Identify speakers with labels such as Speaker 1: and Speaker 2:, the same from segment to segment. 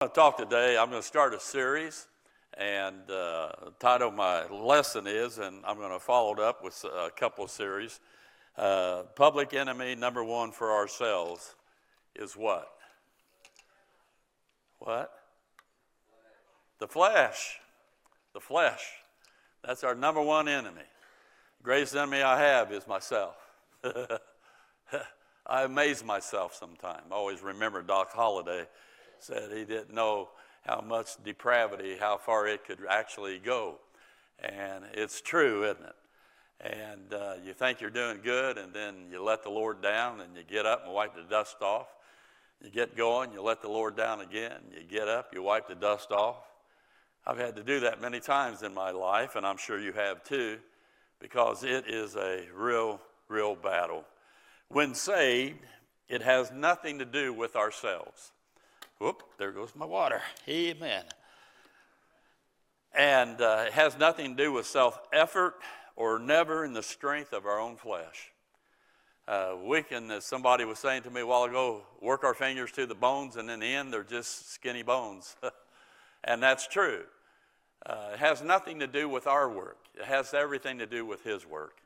Speaker 1: to talk today. I'm going to start a series, and uh, the title of my lesson is, and I'm going to follow it up with a couple of series. Uh, public enemy number one for ourselves is what? What? The flesh. The flesh. That's our number one enemy. The greatest enemy I have is myself. I amaze myself sometimes. I always remember Doc Holliday said he didn't know how much depravity, how far it could actually go. And it's true, isn't it? And uh, you think you're doing good, and then you let the Lord down, and you get up and wipe the dust off. You get going, you let the Lord down again. You get up, you wipe the dust off. I've had to do that many times in my life, and I'm sure you have too, because it is a real, real battle. When saved, it has nothing to do with ourselves. Whoop, there goes my water. Amen. And uh, it has nothing to do with self effort or never in the strength of our own flesh. Uh, we can, as somebody was saying to me a while ago, work our fingers to the bones, and in the end, they're just skinny bones. and that's true. Uh, it has nothing to do with our work, it has everything to do with His work.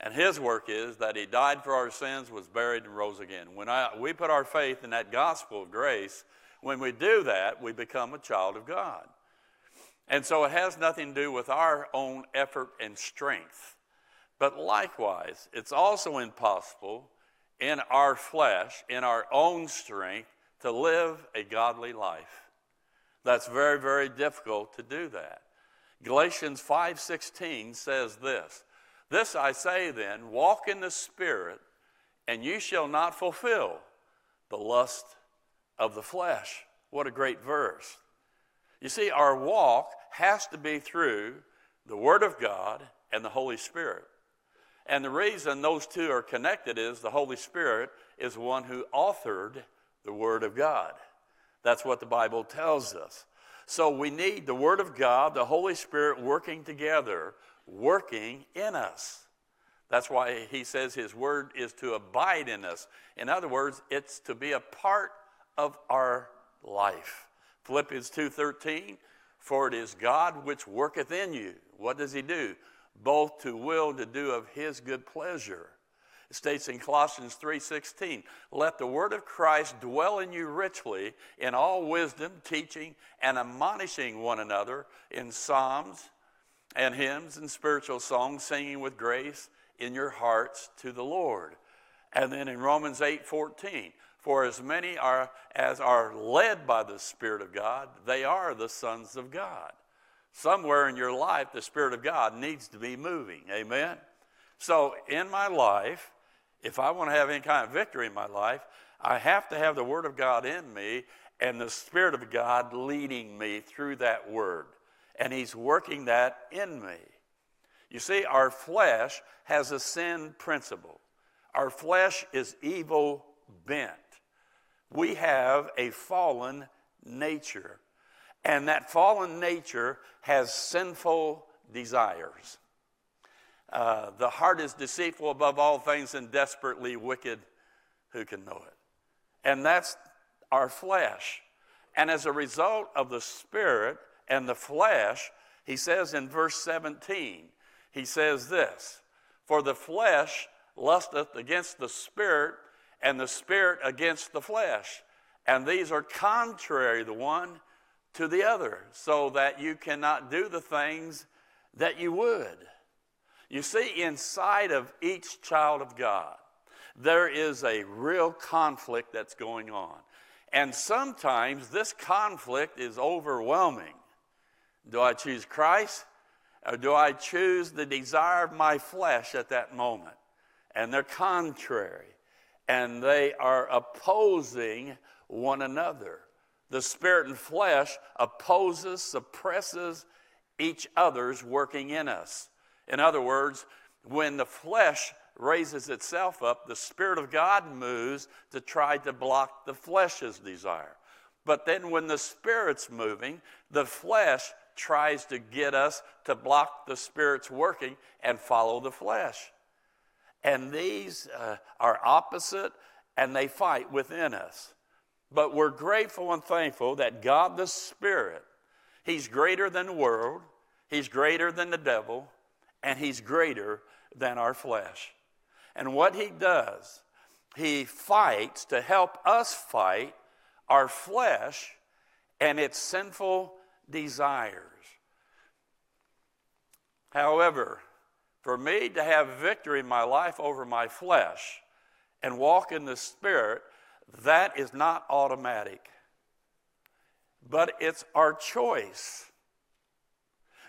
Speaker 1: And His work is that He died for our sins, was buried, and rose again. When I, we put our faith in that gospel of grace, when we do that, we become a child of God. And so it has nothing to do with our own effort and strength. But likewise, it's also impossible in our flesh, in our own strength, to live a godly life. That's very, very difficult to do that. Galatians 5:16 says this: This I say then, walk in the spirit, and you shall not fulfill the lust of the flesh. What a great verse. You see, our walk has to be through the Word of God and the Holy Spirit. And the reason those two are connected is the Holy Spirit is one who authored the Word of God. That's what the Bible tells us. So we need the Word of God, the Holy Spirit working together, working in us. That's why he says his word is to abide in us. In other words, it's to be a part of our life. Philippians 2:13, for it is God which worketh in you. What does he do? Both to will to do of his good pleasure. It states in Colossians 3:16, "Let the word of Christ dwell in you richly in all wisdom, teaching and admonishing one another in psalms and hymns and spiritual songs, singing with grace in your hearts to the Lord." And then in Romans 8:14, for as many are as are led by the Spirit of God, they are the sons of God. Somewhere in your life, the Spirit of God needs to be moving. Amen? So, in my life, if I want to have any kind of victory in my life, I have to have the Word of God in me and the Spirit of God leading me through that Word. And He's working that in me. You see, our flesh has a sin principle, our flesh is evil bent we have a fallen nature. And that fallen nature has sinful desires. Uh, the heart is deceitful above all things and desperately wicked. Who can know it? And that's our flesh. And as a result of the spirit and the flesh, he says in verse 17, he says this For the flesh lusteth against the spirit, and the spirit against the flesh. And these are contrary the one to the other, so that you cannot do the things that you would. You see, inside of each child of God, there is a real conflict that's going on. And sometimes this conflict is overwhelming. Do I choose Christ or do I choose the desire of my flesh at that moment? And they're contrary and they are opposing one another. The spirit and flesh opposes, suppresses each other's working in us. In other words, when the flesh raises itself up, the Spirit of God moves to try to block the flesh's desire. But then when the Spirit's moving, the flesh tries to get us to block the Spirit's working and follow the flesh. And these uh, are opposite and they fight within us. But we're grateful and thankful that God the Spirit, He's greater than the world, He's greater than the devil, and He's greater than our flesh. And what He does, He fights to help us fight our flesh and its sinful desires. However, for me to have victory in my life over my flesh and walk in the Spirit, that is not automatic. But it's our choice.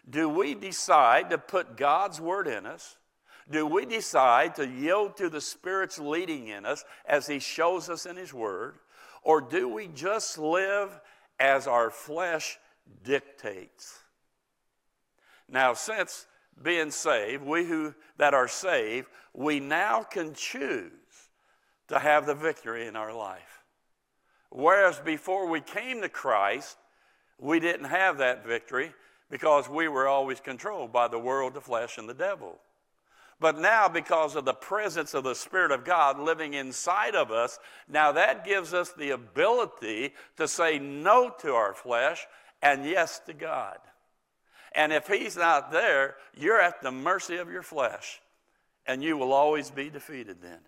Speaker 1: Do we decide to put God's word in us? Do we decide to yield to the Spirit's leading in us as He shows us in His Word? Or do we just live as our flesh dictates? Now, since being saved, we who that are saved, we now can choose to have the victory in our life. Whereas before we came to Christ, we didn't have that victory because we were always controlled by the world, the flesh, and the devil. But now, because of the presence of the Spirit of God living inside of us, now that gives us the ability to say no to our flesh and yes to God. And if He's not there, you're at the mercy of your flesh, and you will always be defeated then.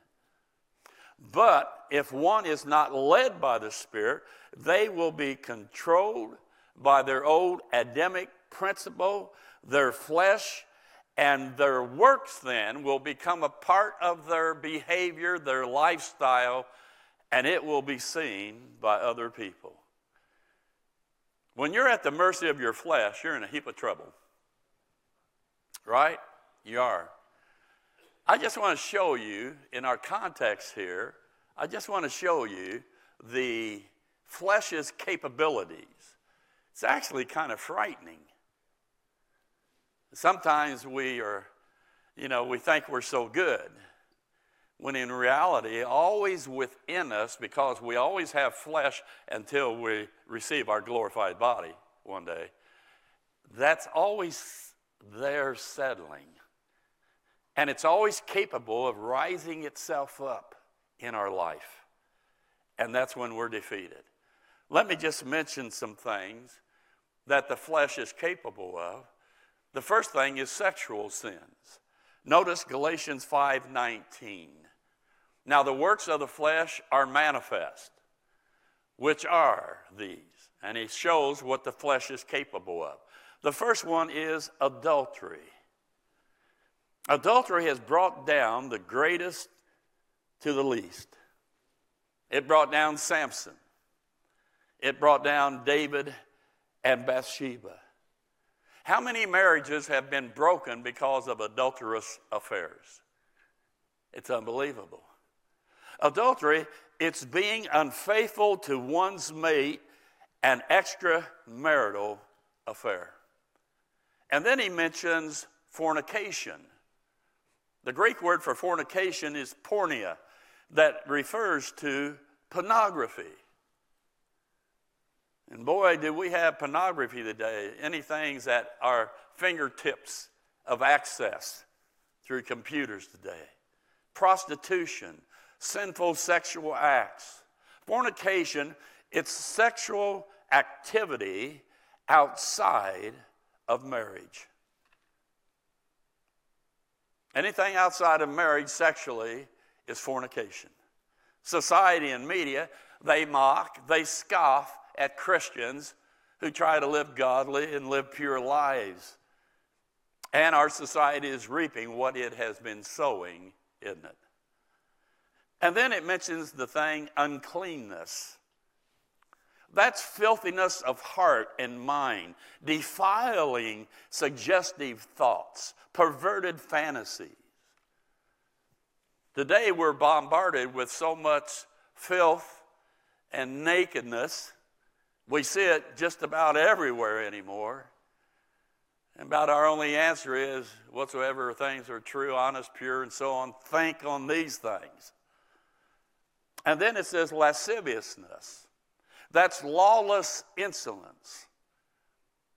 Speaker 1: But if one is not led by the Spirit, they will be controlled by their old Adamic principle, their flesh, and their works then will become a part of their behavior, their lifestyle, and it will be seen by other people. When you're at the mercy of your flesh, you're in a heap of trouble. Right? You are. I just want to show you, in our context here, I just want to show you the flesh's capabilities. It's actually kind of frightening. Sometimes we are, you know, we think we're so good, when in reality, always within us, because we always have flesh until we receive our glorified body one day, that's always there settling. And it's always capable of rising itself up in our life. And that's when we're defeated. Let me just mention some things that the flesh is capable of the first thing is sexual sins. Notice Galatians 5:19. Now the works of the flesh are manifest, which are these. And he shows what the flesh is capable of. The first one is adultery. Adultery has brought down the greatest to the least. It brought down Samson. It brought down David and Bathsheba. How many marriages have been broken because of adulterous affairs? It's unbelievable. Adultery, it's being unfaithful to one's mate, an extramarital affair. And then he mentions fornication. The Greek word for fornication is porneia, that refers to pornography. And boy, do we have pornography today, anything at our fingertips of access through computers today. Prostitution, sinful sexual acts. Fornication, it's sexual activity outside of marriage. Anything outside of marriage sexually is fornication. Society and media, they mock, they scoff at Christians who try to live godly and live pure lives. And our society is reaping what it has been sowing, isn't it? And then it mentions the thing uncleanness. That's filthiness of heart and mind, defiling suggestive thoughts, perverted fantasies. Today we're bombarded with so much filth and nakedness we see it just about everywhere anymore. And about our only answer is whatsoever things are true, honest, pure, and so on, think on these things. And then it says lasciviousness. That's lawless insolence.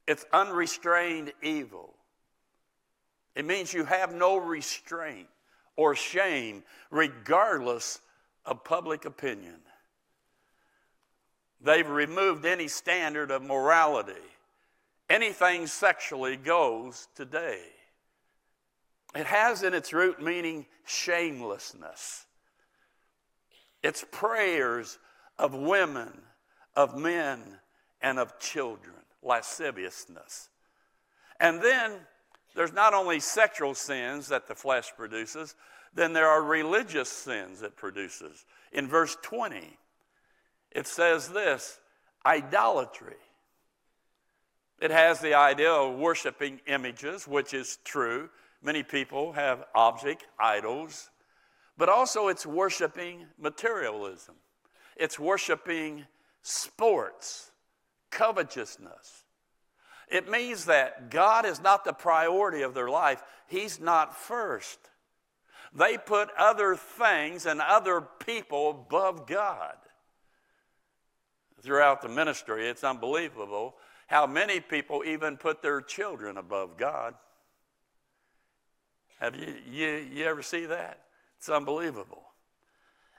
Speaker 1: It's unrestrained evil. It means you have no restraint or shame, regardless of public opinion. They've removed any standard of morality. Anything sexually goes today. It has in its root meaning shamelessness. It's prayers of women, of men, and of children, lasciviousness. And then there's not only sexual sins that the flesh produces, then there are religious sins it produces. In verse 20, it says this idolatry. It has the idea of worshiping images, which is true. Many people have object idols, but also it's worshiping materialism. It's worshiping sports, covetousness. It means that God is not the priority of their life, He's not first. They put other things and other people above God. Throughout the ministry, it's unbelievable how many people even put their children above God. Have you, you, you ever see that? It's unbelievable.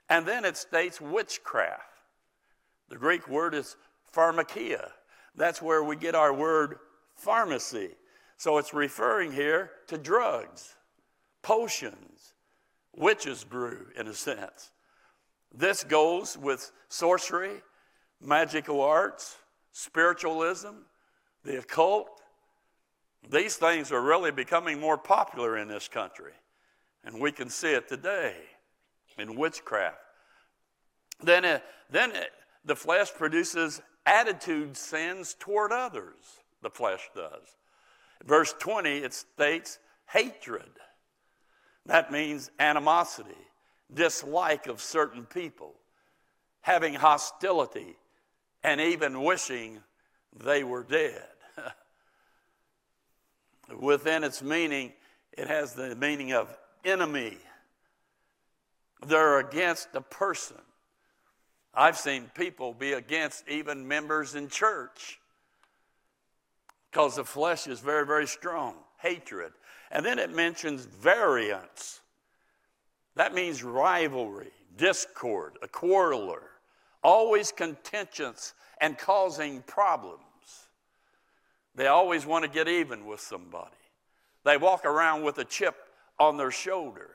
Speaker 1: And then it states witchcraft. The Greek word is pharmakia. That's where we get our word pharmacy. So it's referring here to drugs, potions, witches' brew, in a sense. This goes with sorcery, magical arts, spiritualism, the occult. These things are really becoming more popular in this country. And we can see it today in witchcraft. Then, it, then it, the flesh produces attitude sins toward others, the flesh does. Verse 20, it states hatred. That means animosity, dislike of certain people, having hostility, and even wishing they were dead. Within its meaning, it has the meaning of enemy. They're against a person. I've seen people be against even members in church because the flesh is very, very strong. Hatred. And then it mentions variance. That means rivalry, discord, a quarreler, always contentious and causing problems. They always want to get even with somebody. They walk around with a chip on their shoulder.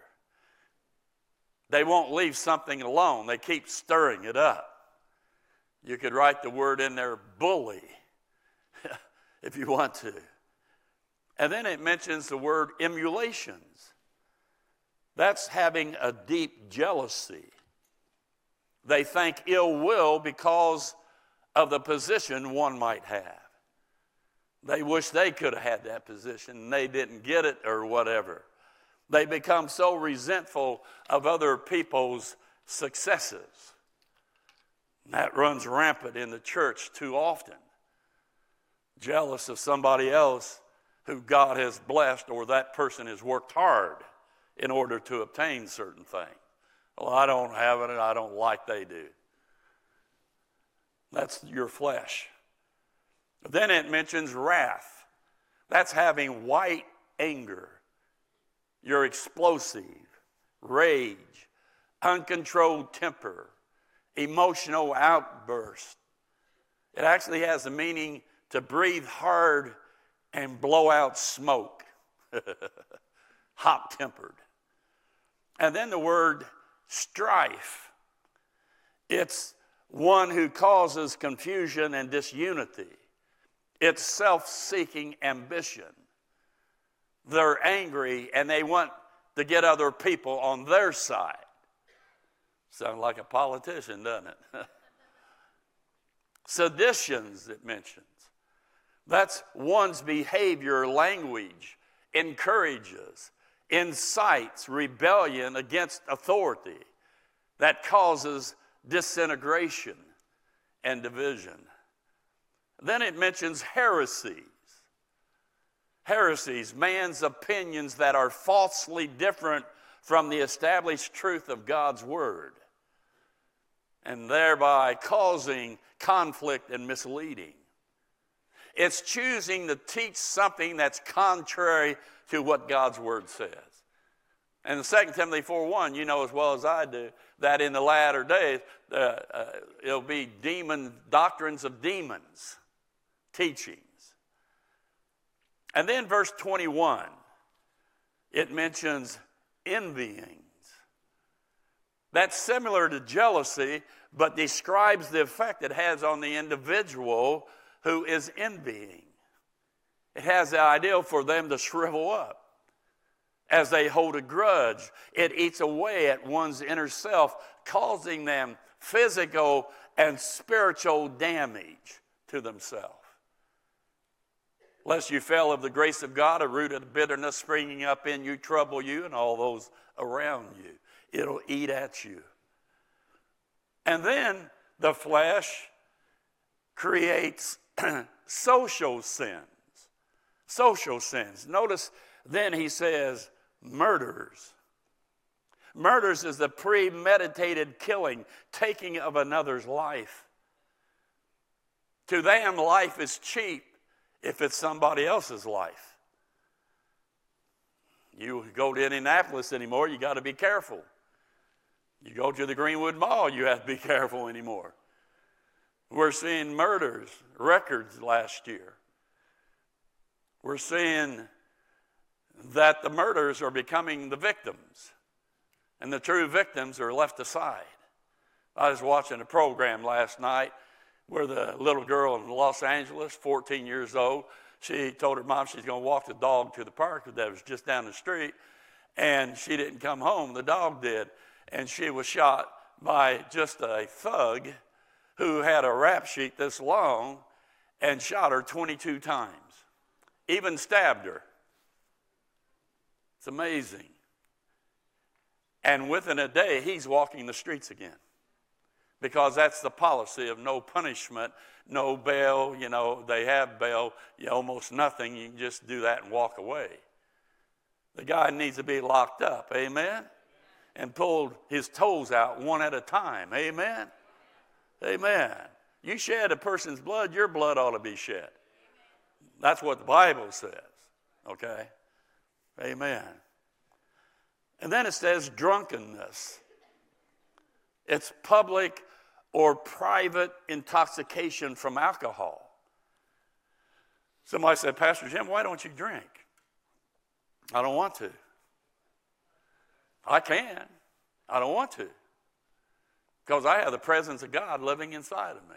Speaker 1: They won't leave something alone, they keep stirring it up. You could write the word in there, bully, if you want to. And then it mentions the word emulations. That's having a deep jealousy. They think ill will because of the position one might have. They wish they could have had that position and they didn't get it or whatever. They become so resentful of other people's successes. That runs rampant in the church too often. Jealous of somebody else who God has blessed or that person has worked hard in order to obtain certain things. Well, I don't have it and I don't like they do. That's your flesh. Then it mentions wrath. That's having white anger. You're explosive, rage, uncontrolled temper, emotional outburst. It actually has the meaning to breathe hard and blow out smoke. Hot tempered. And then the word strife. It's one who causes confusion and disunity. It's self seeking ambition. They're angry and they want to get other people on their side. Sounds like a politician, doesn't it? Seditions, it mentions. That's one's behavior, language, encourages, incites rebellion against authority that causes disintegration and division. Then it mentions heresies. Heresies, man's opinions that are falsely different from the established truth of God's Word, and thereby causing conflict and misleading. It's choosing to teach something that's contrary to what God's Word says. And in 2 Timothy 4 1, you know as well as I do, that in the latter days, uh, uh, it'll be demon doctrines of demons, teachings. And then verse 21, it mentions envyings. That's similar to jealousy, but describes the effect it has on the individual who is envying. It has the ideal for them to shrivel up as they hold a grudge. It eats away at one's inner self, causing them physical and spiritual damage to themselves. Lest you fail of the grace of God, a root of bitterness springing up in you, trouble you and all those around you. It'll eat at you. And then the flesh creates social sins. Social sins. Notice then he says, murders. Murders is the premeditated killing, taking of another's life. To them, life is cheap if it's somebody else's life. You go to Indianapolis anymore, you got to be careful. You go to the Greenwood Mall, you have to be careful anymore. We're seeing murders, records last year. We're seeing that the murders are becoming the victims, and the true victims are left aside. I was watching a program last night where the little girl in Los Angeles, 14 years old, she told her mom she's going to walk the dog to the park that was just down the street, and she didn't come home. The dog did, and she was shot by just a thug who had a rap sheet this long and shot her 22 times, even stabbed her. It's amazing. And within a day, he's walking the streets again because that's the policy of no punishment, no bail. You know, they have bail, you almost nothing. You can just do that and walk away. The guy needs to be locked up, amen? And pulled his toes out one at a time, amen? Amen. You shed a person's blood, your blood ought to be shed. That's what the Bible says, okay? Amen. And then it says drunkenness. It's public or private intoxication from alcohol. Somebody said, Pastor Jim, why don't you drink? I don't want to. I can. I don't want to. Because I have the presence of God living inside of me.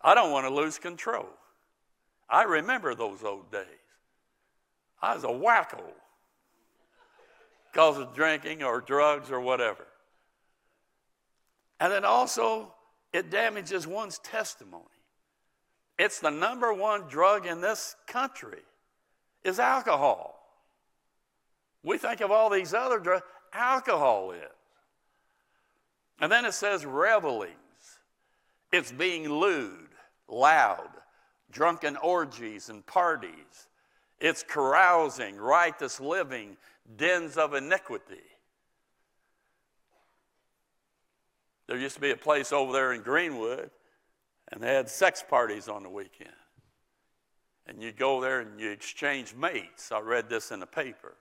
Speaker 1: I don't want to lose control. I remember those old days. I was a wacko because of drinking or drugs or whatever. And then also, it damages one's testimony. It's the number one drug in this country is alcohol. We think of all these other drugs, alcohol is. And then it says revelings. It's being lewd, loud, drunken orgies and parties. It's carousing, riotous living, dens of iniquity. There used to be a place over there in Greenwood, and they had sex parties on the weekend. And you'd go there and you exchange mates. I read this in the paper.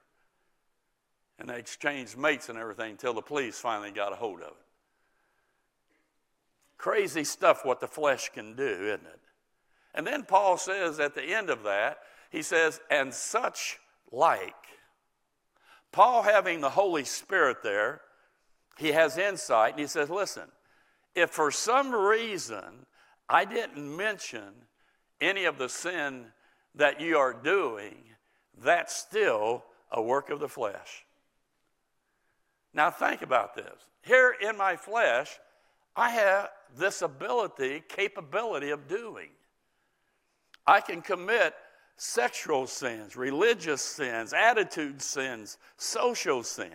Speaker 1: And they exchanged mates and everything until the police finally got a hold of it. Crazy stuff what the flesh can do, isn't it? And then Paul says at the end of that, he says, and such like. Paul, having the Holy Spirit there, he has insight and he says, listen, if for some reason I didn't mention any of the sin that you are doing, that's still a work of the flesh. Now, think about this. Here in my flesh, I have this ability, capability of doing. I can commit sexual sins, religious sins, attitude sins, social sins.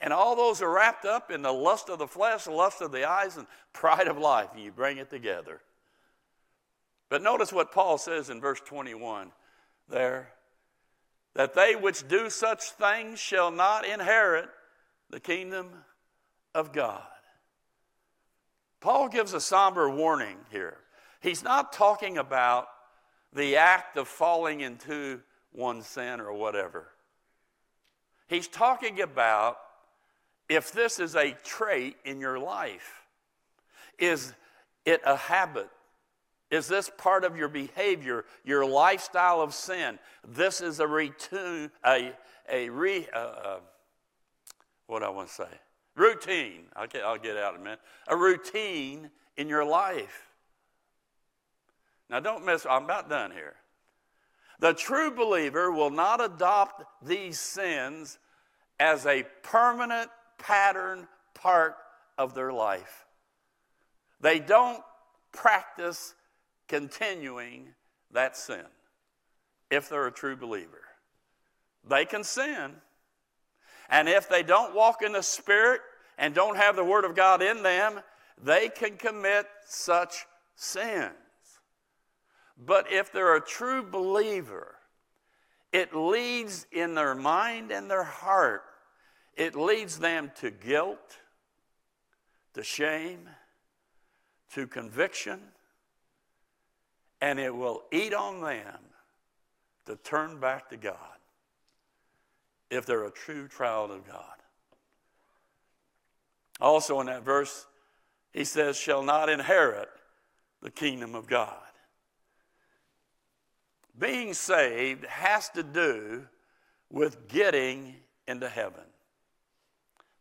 Speaker 1: And all those are wrapped up in the lust of the flesh, the lust of the eyes, and pride of life, and you bring it together. But notice what Paul says in verse 21 there that they which do such things shall not inherit the kingdom of God. Paul gives a somber warning here. He's not talking about the act of falling into one sin or whatever. He's talking about if this is a trait in your life. Is it a habit? Is this part of your behavior, your lifestyle of sin? This is a routine, a, a re, uh, uh, what I want to say? Routine. I'll get, I'll get out in a minute. A routine in your life. Now, don't miss, I'm about done here. The true believer will not adopt these sins as a permanent pattern part of their life. They don't practice continuing that sin if they're a true believer. They can sin. And if they don't walk in the Spirit and don't have the Word of God in them, they can commit such sins. But if they're a true believer, it leads in their mind and their heart, it leads them to guilt, to shame, to conviction, and it will eat on them to turn back to God if they're a true child of God. Also, in that verse, he says, shall not inherit the kingdom of God. Being saved has to do with getting into heaven.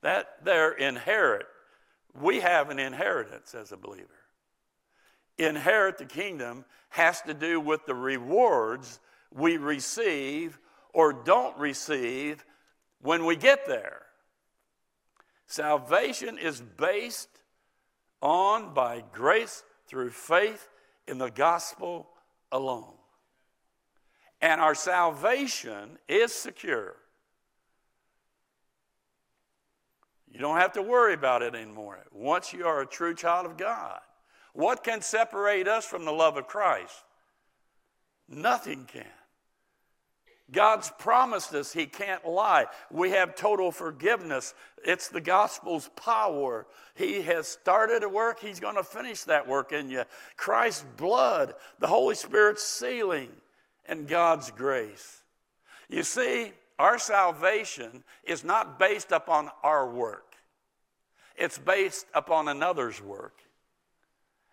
Speaker 1: That there inherit, we have an inheritance as a believer. Inherit the kingdom has to do with the rewards we receive or don't receive when we get there. Salvation is based on by grace through faith in the gospel alone. And our salvation is secure. You don't have to worry about it anymore once you are a true child of God. What can separate us from the love of Christ? Nothing can. God's promised us He can't lie. We have total forgiveness. It's the gospel's power. He has started a work, He's going to finish that work in you. Christ's blood, the Holy Spirit's sealing, and God's grace. You see, our salvation is not based upon our work, it's based upon another's work.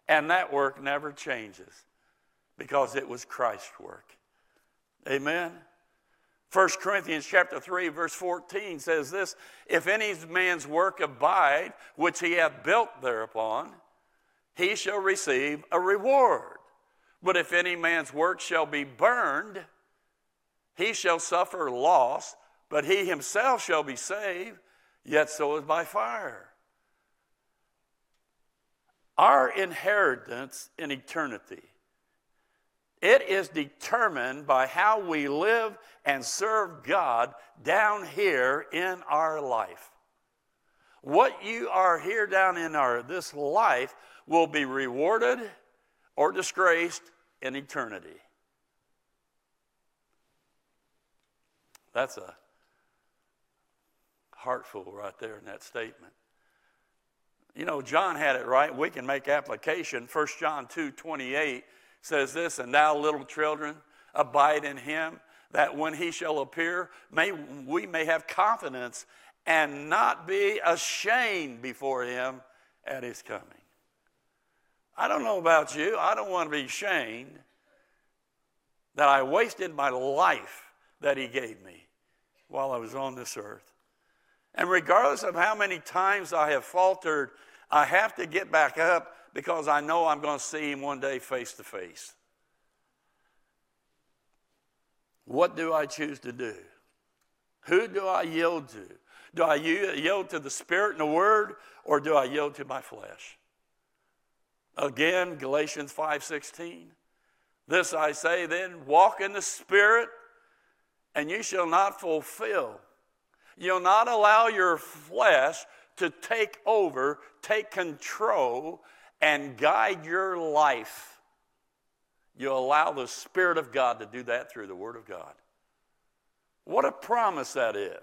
Speaker 1: And that work never changes because it was Christ's work. Amen. 1 Corinthians chapter 3 verse 14 says this, if any man's work abide which he hath built thereupon, he shall receive a reward. But if any man's work shall be burned, he shall suffer loss, but he himself shall be saved, yet so is by fire. Our inheritance in eternity it is determined by how we live and serve God down here in our life. What you are here down in our this life will be rewarded or disgraced in eternity. That's a heartful right there in that statement. You know, John had it right. We can make application. 1 John 2 28 says this, and now, little children, abide in him, that when he shall appear, may, we may have confidence and not be ashamed before him at his coming. I don't know about you, I don't want to be ashamed that I wasted my life that he gave me while I was on this earth. And regardless of how many times I have faltered, I have to get back up because I know I'm going to see him one day face to face. What do I choose to do? Who do I yield to? Do I yield to the Spirit and the Word, or do I yield to my flesh? Again, Galatians 5:16. This I say then, walk in the Spirit, and you shall not fulfill. You'll not allow your flesh to take over, take control, and guide your life, you allow the Spirit of God to do that through the Word of God. What a promise that is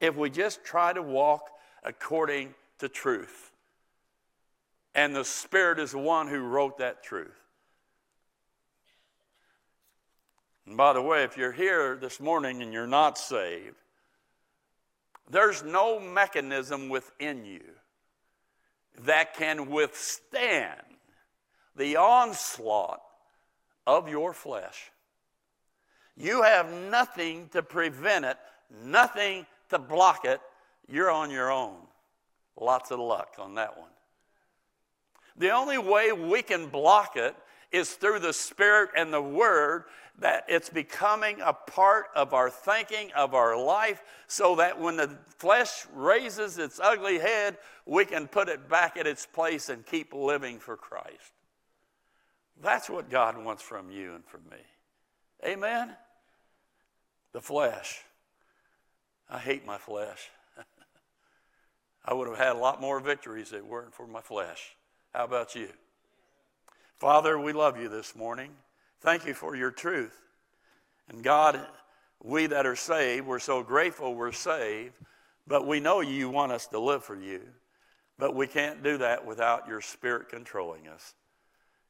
Speaker 1: if we just try to walk according to truth. And the Spirit is the one who wrote that truth. And by the way, if you're here this morning and you're not saved, There's no mechanism within you that can withstand the onslaught of your flesh. You have nothing to prevent it, nothing to block it. You're on your own. Lots of luck on that one. The only way we can block it is through the Spirit and the Word, that it's becoming a part of our thinking, of our life, so that when the flesh raises its ugly head, we can put it back at its place and keep living for Christ. That's what God wants from you and from me. Amen? The flesh. I hate my flesh. I would have had a lot more victories if it weren't for my flesh. How about you? Father, we love you this morning. Thank you for your truth. And God, we that are saved, we're so grateful we're saved, but we know you want us to live for you. But we can't do that without your spirit controlling us.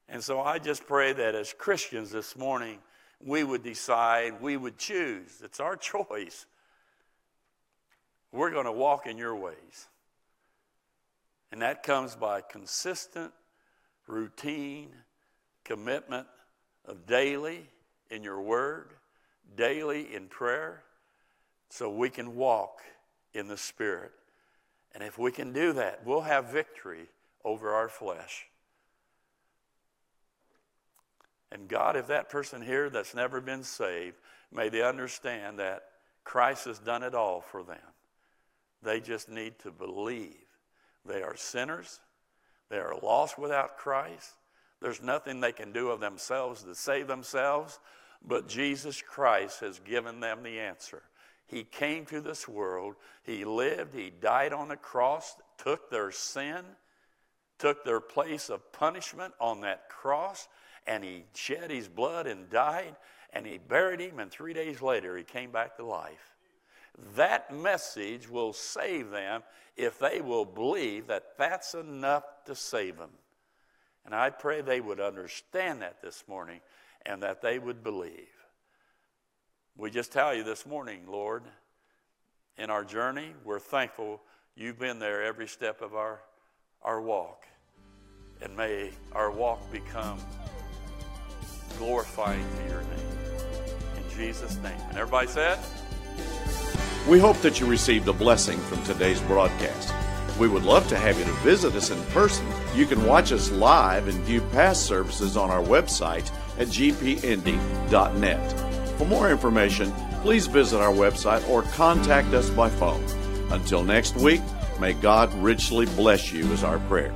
Speaker 1: And so I just pray that as Christians this morning, we would decide, we would choose. It's our choice. We're going to walk in your ways. And that comes by consistent routine commitment of daily in your word, daily in prayer, so we can walk in the Spirit. And if we can do that, we'll have victory over our flesh. And God, if that person here that's never been saved, may they understand that Christ has done it all for them. They just need to believe. They are sinners. They are lost without Christ. There's nothing they can do of themselves to save themselves, but Jesus Christ has given them the answer. He came to this world, He lived, He died on the cross, took their sin, took their place of punishment on that cross, and He shed His blood and died, and He buried Him, and three days later He came back to life. That message will save them if they will believe that that's enough to save them. And I pray they would understand that this morning and that they would believe. We just tell you this morning, Lord, in our journey, we're thankful you've been there every step of our, our walk. And may our walk become glorifying to your name. In Jesus' name. And everybody said,
Speaker 2: we hope that you received a blessing from today's broadcast. We would love to have you to visit us in person. You can watch us live and view past services on our website at gpindy.net. For more information, please visit our website or contact us by phone. Until next week, may God richly bless you, is our prayer.